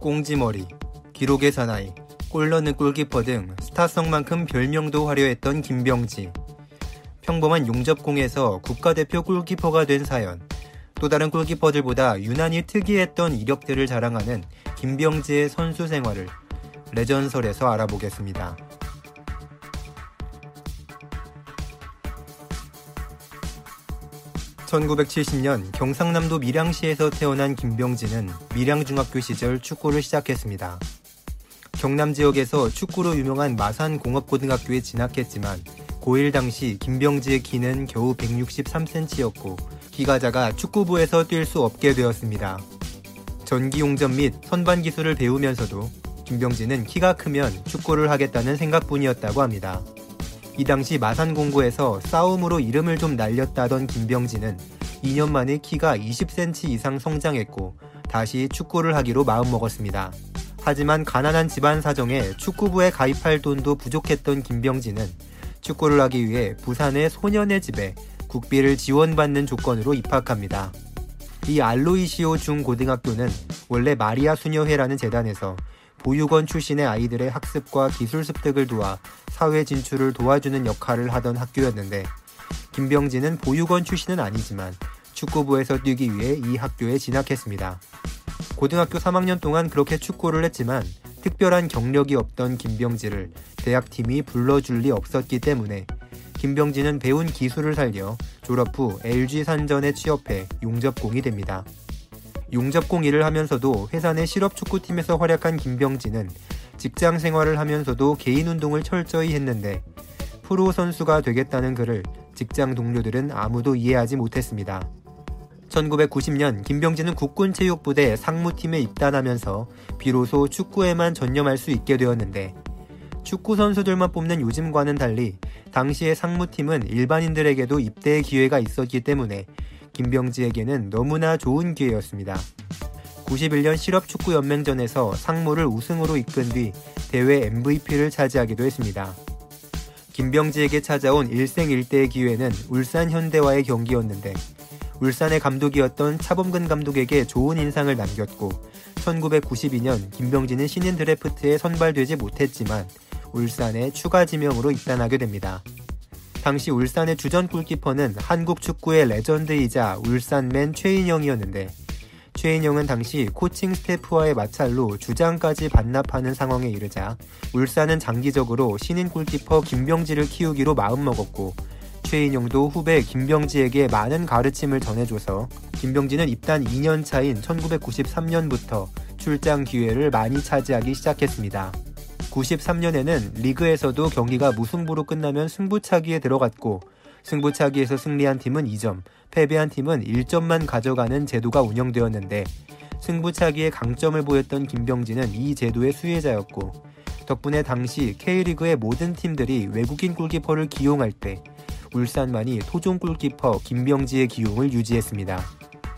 꽁지머리, 기록의 사나이, 골 넣는 골키퍼 등 스타성만큼 별명도 화려했던 김병지. 평범한 용접공에서 국가대표 골키퍼가 된 사연. 또 다른 골키퍼들보다 유난히 특이했던 이력들을 자랑하는 김병지의 선수 생활을 레전설에서 알아보겠습니다. 1970년 경상남도 밀양시에서 태어난 김병진은 밀양중학교 시절 축구를 시작했습니다. 경남 지역에서 축구로 유명한 마산공업고등학교에 진학했지만 고1 당시 김병지의 키는 겨우 163cm였고 키가 작아 축구부에서 뛸 수 없게 되었습니다. 전기용접 및 선반 기술을 배우면서도 김병진은 키가 크면 축구를 하겠다는 생각뿐이었다고 합니다. 이 당시 마산공고에서 싸움으로 이름을 좀 날렸다던 김병진은 2년 만에 키가 20cm 이상 성장했고 다시 축구를 하기로 마음먹었습니다. 하지만 가난한 집안 사정에 축구부에 가입할 돈도 부족했던 김병진은 축구를 하기 위해 부산의 소년의 집에 국비를 지원받는 조건으로 입학합니다. 이 알로이시오 중고등학교는 원래 마리아 수녀회라는 재단에서 보육원 출신의 아이들의 학습과 기술 습득을 도와 사회 진출을 도와주는 역할을 하던 학교였는데 김병진은 보육원 출신은 아니지만 축구부에서 뛰기 위해 이 학교에 진학했습니다. 고등학교 3학년 동안 그렇게 축구를 했지만 특별한 경력이 없던 김병지를 대학팀이 불러줄 리 없었기 때문에 김병진은 배운 기술을 살려 졸업 후 LG 산전에 취업해 용접공이 됩니다. 용접공 일을 하면서도 회사 내 실업축구팀에서 활약한 김병진은 직장 생활을 하면서도 개인 운동을 철저히 했는데 프로 선수가 되겠다는 그를 직장 동료들은 아무도 이해하지 못했습니다. 1990년 김병진은 국군체육부대 상무팀에 입단하면서 비로소 축구에만 전념할 수 있게 되었는데 축구 선수들만 뽑는 요즘과는 달리 당시의 상무팀은 일반인들에게도 입대의 기회가 있었기 때문에 김병지에게는 너무나 좋은 기회였습니다. 91년 실업축구연맹전에서 상무를 우승으로 이끈 뒤 대회 MVP를 차지하기도 했습니다. 김병지에게 찾아온 일생일대의 기회는 울산 현대와의 경기였는데 울산의 감독이었던 차범근 감독에게 좋은 인상을 남겼고 1992년 김병지는 신인 드래프트에 선발되지 못했지만 울산에 추가 지명으로 입단하게 됩니다. 당시 울산의 주전 골키퍼는 한국 축구의 레전드이자 울산맨 최인영이었는데 최인영은 당시 코칭 스태프와의 마찰로 주장까지 반납하는 상황에 이르자 울산은 장기적으로 신인 골키퍼 김병지를 키우기로 마음먹었고 최인영도 후배 김병지에게 많은 가르침을 전해줘서 김병지는 입단 2년 차인 1993년부터 출장 기회를 많이 차지하기 시작했습니다. 93년에는 리그에서도 경기가 무승부로 끝나면 승부차기에 들어갔고 승부차기에서 승리한 팀은 2점, 패배한 팀은 1점만 가져가는 제도가 운영되었는데 승부차기에 강점을 보였던 김병진은 이 제도의 수혜자였고 덕분에 당시 K리그의 모든 팀들이 외국인 골키퍼를 기용할 때 울산만이 토종 골키퍼 김병지의 기용을 유지했습니다.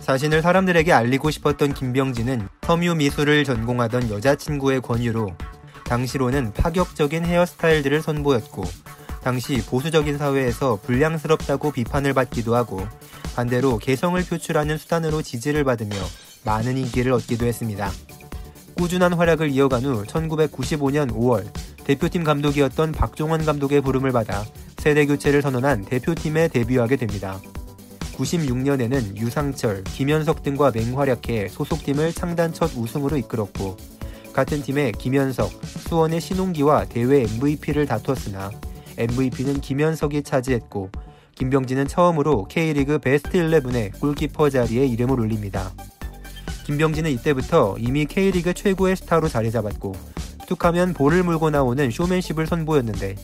자신을 사람들에게 알리고 싶었던 김병지는 섬유 미술을 전공하던 여자친구의 권유로 당시로는 파격적인 헤어스타일들을 선보였고 당시 보수적인 사회에서 불량스럽다고 비판을 받기도 하고 반대로 개성을 표출하는 수단으로 지지를 받으며 많은 인기를 얻기도 했습니다. 꾸준한 활약을 이어간 후 1995년 5월 대표팀 감독이었던 박종원 감독의 부름을 받아 세대 교체를 선언한 대표팀에 데뷔하게 됩니다. 96년에는 유상철, 김현석 등과 맹활약해 소속팀을 창단 첫 우승으로 이끌었고 같은 팀의 김현석, 수원의 신홍기와 대회 MVP를 다퉜으나 MVP는 김현석이 차지했고 김병진은 처음으로 K리그 베스트 11의 골키퍼 자리에 이름을 올립니다. 김병진은 이때부터 이미 K리그 최고의 스타로 자리 잡았고 툭하면 볼을 물고 나오는 쇼맨십을 선보였는데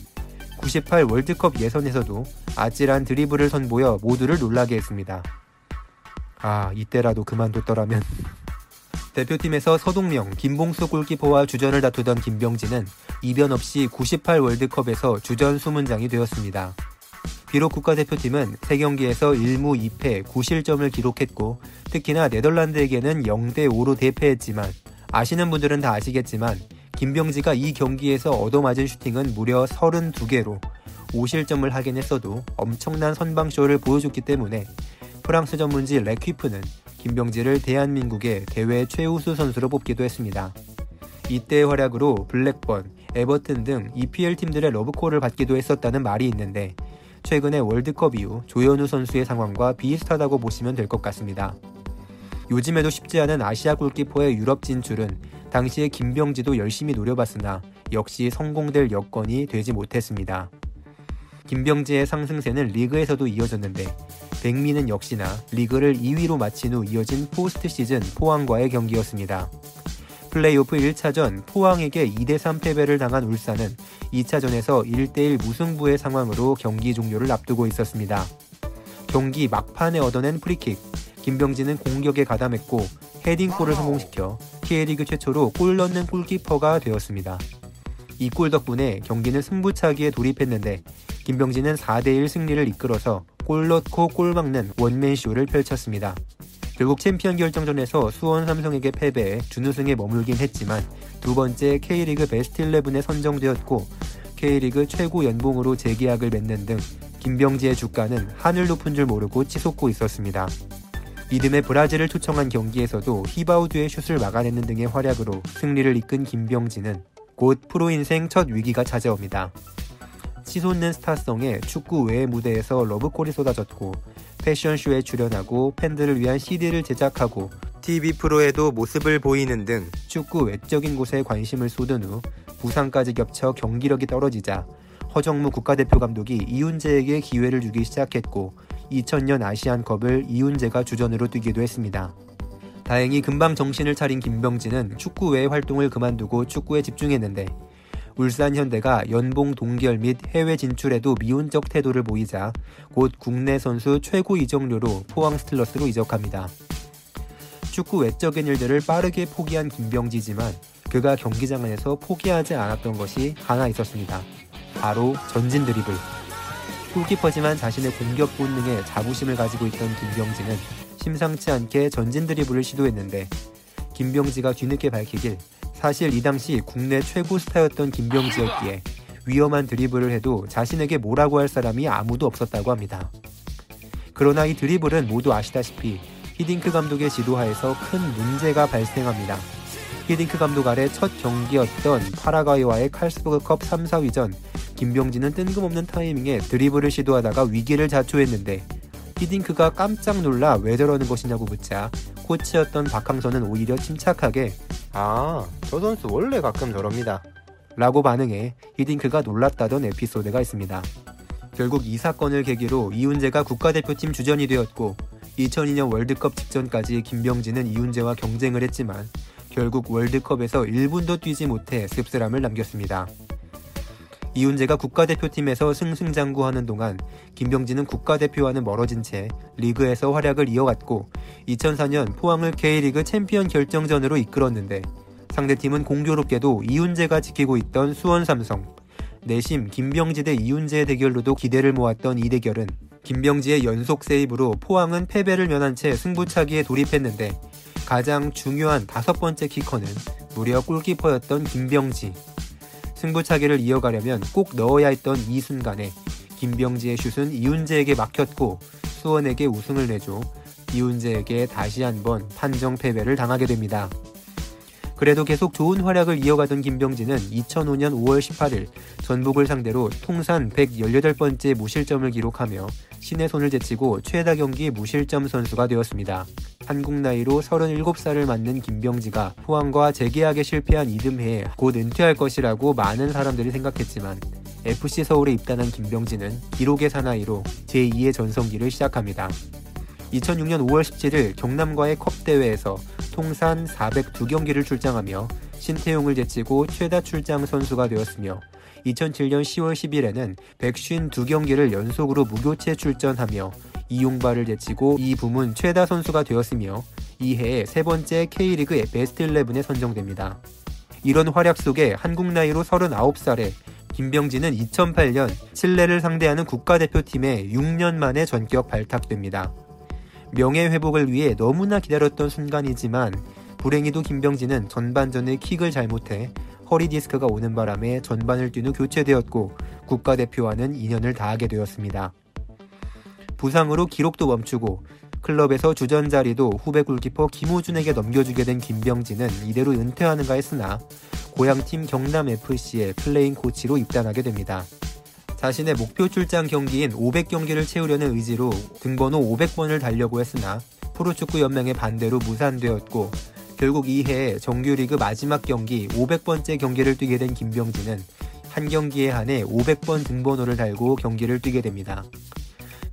98 월드컵 예선에서도 아찔한 드리블을 선보여 모두를 놀라게 했습니다. 아, 이때라도 그만뒀더라면. 대표팀에서 서동명, 김봉수 골키퍼와 주전을 다투던 김병진은 이변 없이 98 월드컵에서 주전 수문장이 되었습니다. 비록 국가대표팀은 3경기에서 1무 2패 9실점을 기록했고 특히나 네덜란드에게는 0대5로 대패했지만 아시는 분들은 다 아시겠지만 김병지가 이 경기에서 얻어맞은 슈팅은 무려 32개로 5실점을 하긴 했어도 엄청난 선방쇼를 보여줬기 때문에 프랑스 전문지 레퀴프는 김병지를 대한민국의 대회 최우수 선수로 뽑기도 했습니다. 이때의 활약으로 블랙번, 에버튼 등 EPL 팀들의 러브콜을 받기도 했었다는 말이 있는데 최근의 월드컵 이후 조현우 선수의 상황과 비슷하다고 보시면 될 것 같습니다. 요즘에도 쉽지 않은 아시아 골키퍼의 유럽 진출은 당시에 김병지도 열심히 노려봤으나 역시 성공될 여건이 되지 못했습니다. 김병지의 상승세는 리그에서도 이어졌는데 백미는 역시나 리그를 2위로 마친 후 이어진 포스트 시즌 포항과의 경기였습니다. 플레이오프 1차전 포항에게 2대3 패배를 당한 울산은 2차전에서 1대1 무승부의 상황으로 경기 종료를 앞두고 있었습니다. 경기 막판에 얻어낸 프리킥, 김병지는 공격에 가담했고 헤딩골을 성공시켜 K리그 최초로 골 넣는 골키퍼가 되었습니다. 이 골 덕분에 경기는 승부차기에 돌입했는데 김병지는 4대1 승리를 이끌어서 골 넣고 골 막는 원맨쇼를 펼쳤습니다. 결국 챔피언 결정전에서 수원 삼성에게 패배해 준우승에 머물긴 했지만 두 번째 K리그 베스트 11에 선정되었고 K리그 최고 연봉으로 재계약을 맺는 등 김병지의 주가는 하늘 높은 줄 모르고 치솟고 있었습니다. 이듬해 브라질을 초청한 경기에서도 히바우두의 슛을 막아내는 등의 활약으로 승리를 이끈 김병지는 곧 프로 인생 첫 위기가 찾아옵니다. 치솟는 스타성에 축구 외의 무대에서 러브콜이 쏟아졌고 패션쇼에 출연하고 팬들을 위한 CD를 제작하고 TV 프로에도 모습을 보이는 등 축구 외적인 곳에 관심을 쏟은 후 부상까지 겹쳐 경기력이 떨어지자 허정무 국가대표 감독이 이운재에게 기회를 주기 시작했고 2000년 아시안컵을 이운재가 주전으로 뛰기도 했습니다. 다행히 금방 정신을 차린 김병진은 축구 외의 활동을 그만두고 축구에 집중했는데 울산 현대가 연봉 동결 및 해외 진출에도 미온적 태도를 보이자 곧 국내 선수 최고 이적료로 포항 스틸러스로 이적합니다. 축구 외적인 일들을 빠르게 포기한 김병지지만 그가 경기장 안에서 포기하지 않았던 것이 하나 있었습니다. 바로 전진 드리블. 골키퍼지만 자신의 공격 본능에 자부심을 가지고 있던 김병지는 심상치 않게 전진 드리블을 시도했는데 김병지가 뒤늦게 밝히길 사실 이 당시 국내 최고 스타였던 김병지였기에 위험한 드리블을 해도 자신에게 뭐라고 할 사람이 아무도 없었다고 합니다. 그러나 이 드리블은 모두 아시다시피 히딩크 감독의 지도하에서 큰 문제가 발생합니다. 히딩크 감독 아래 첫 경기였던 파라과이와의 칼스버그컵 3, 4위전 김병진은 뜬금없는 타이밍에 드리블을 시도하다가 위기를 자초했는데 히딩크가 깜짝 놀라 왜 저러는 것이냐고 묻자 코치였던 박항선은 오히려 침착하게 아, 저 선수 원래 가끔 저럽니다. 라고 반응해 히딩크가 놀랐다던 에피소드가 있습니다. 결국 이 사건을 계기로 이훈재가 국가대표팀 주전이 되었고 2002년 월드컵 직전까지 김병진은 이훈재와 경쟁을 했지만 결국 월드컵에서 1분도 뛰지 못해 씁쓸함을 남겼습니다. 이운재가 국가대표팀에서 승승장구하는 동안 김병지는 국가대표와는 멀어진 채 리그에서 활약을 이어갔고 2004년 포항을 K리그 챔피언 결정전으로 이끌었는데 상대팀은 공교롭게도 이운재가 지키고 있던 수원 삼성. 내심 김병지 대 이운재의 대결로도 기대를 모았던 이 대결은 김병지의 연속 세이브로 포항은 패배를 면한 채 승부차기에 돌입했는데 가장 중요한 다섯 번째 키커는 무려 골키퍼였던 김병지 승부차기를 이어가려면 꼭 넣어야 했던 이 순간에 김병지의 슛은 이훈재에게 막혔고 수원에게 우승을 내줘 이훈재에게 다시 한번 판정 패배를 당하게 됩니다. 그래도 계속 좋은 활약을 이어가던 김병진은 2005년 5월 18일 전북을 상대로 통산 118번째 무실점을 기록하며 신의 손을 제치고 최다 경기 무실점 선수가 되었습니다. 한국 나이로 37살을 맞는 김병지가 포항과 재계약에 실패한 이듬해에 곧 은퇴할 것이라고 많은 사람들이 생각했지만 FC 서울에 입단한 김병지는 기록의 사나이로 제2의 전성기를 시작합니다. 2006년 5월 17일 경남과의 컵 대회에서 통산 402경기를 출장하며 신태용을 제치고 최다 출장 선수가 되었으며 2007년 10월 10일에는 152경기를 연속으로 무교체 출전하며 이용발을 제치고 이 부문 최다 선수가 되었으며 이 해에 세 번째 K리그 베스트 11에 선정됩니다. 이런 활약 속에 한국 나이로 39살에 김병진은 2008년 칠레를 상대하는 국가대표팀에 6년 만에 전격 발탁됩니다. 명예 회복을 위해 너무나 기다렸던 순간이지만 불행히도 김병진은 전반전에 킥을 잘못해 허리 디스크가 오는 바람에 전반을 뛴후 교체되었고 국가대표와는 인연을 다하게 되었습니다. 부상으로 기록도 멈추고 클럽에서 주전 자리도 후배 골키퍼 김호준에게 넘겨주게 된 김병지는 이대로 은퇴하는가 했으나 고향팀 경남FC의 플레잉 코치로 입단하게 됩니다. 자신의 목표 출장 경기인 500경기를 채우려는 의지로 등번호 500번을 달려고 했으나 프로축구 연맹의 반대로 무산되었고 결국 이해 정규리그 마지막 경기 500번째 경기를 뛰게 된 김병지는 한 경기에 한해 500번 등번호를 달고 경기를 뛰게 됩니다.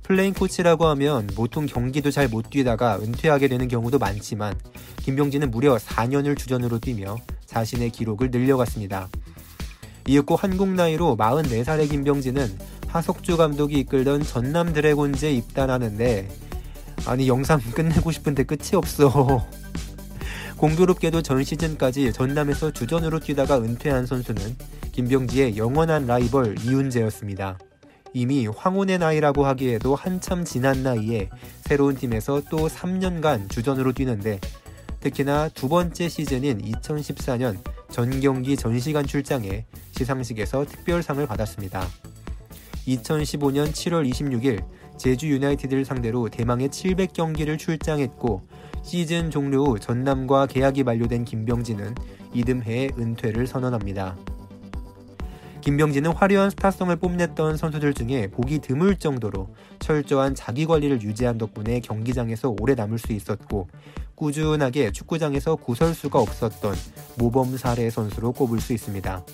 플레잉 코치라고 하면 보통 경기도 잘 못 뛰다가 은퇴하게 되는 경우도 많지만 김병지는 무려 4년을 주전으로 뛰며 자신의 기록을 늘려갔습니다. 이윽고 한국 나이로 44살의 김병지는 하석주 감독이 이끌던 전남 드래곤즈에 입단하는데 아니 영상 끝내고 싶은데 끝이 없어. 공교롭게도 전 시즌까지 전남에서 주전으로 뛰다가 은퇴한 선수는 김병지의 영원한 라이벌 이훈재였습니다. 이미 황혼의 나이라고 하기에도 한참 지난 나이에 새로운 팀에서 또 3년간 주전으로 뛰는데 특히나 두 번째 시즌인 2014년 전 경기 전 시간 출장에 시상식에서 특별상을 받았습니다. 2015년 7월 26일 제주 유나이티드를 상대로 대망의 700경기를 출장했고 시즌 종료 후 전남과 계약이 만료된 김병진은 이듬해 은퇴를 선언합니다. 김병진은 화려한 스타성을 뽐냈던 선수들 중에 보기 드물 정도로 철저한 자기 관리를 유지한 덕분에 경기장에서 오래 남을 수 있었고 꾸준하게 축구장에서 구설수가 없었던 모범 사례 선수로 꼽을 수 있습니다.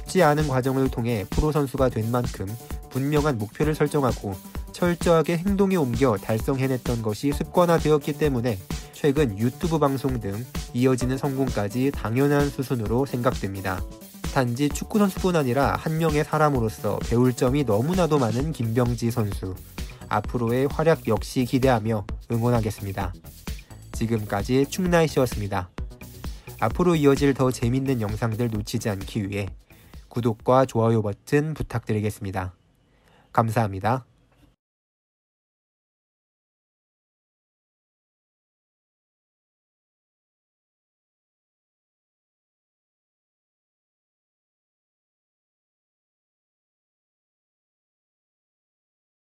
쉽지 않은 과정을 통해 프로 선수가 된 만큼 분명한 목표를 설정하고 철저하게 행동에 옮겨 달성해냈던 것이 습관화되었기 때문에 최근 유튜브 방송 등 이어지는 성공까지 당연한 수순으로 생각됩니다. 단지 축구 선수뿐 아니라 한 명의 사람으로서 배울 점이 너무나도 많은 김병지 선수. 앞으로의 활약 역시 기대하며 응원하겠습니다. 지금까지 충나이씨였습니다. 앞으로 이어질 더 재밌는 영상들 놓치지 않기 위해 구독과 좋아요 버튼 부탁드리겠습니다. 감사합니다.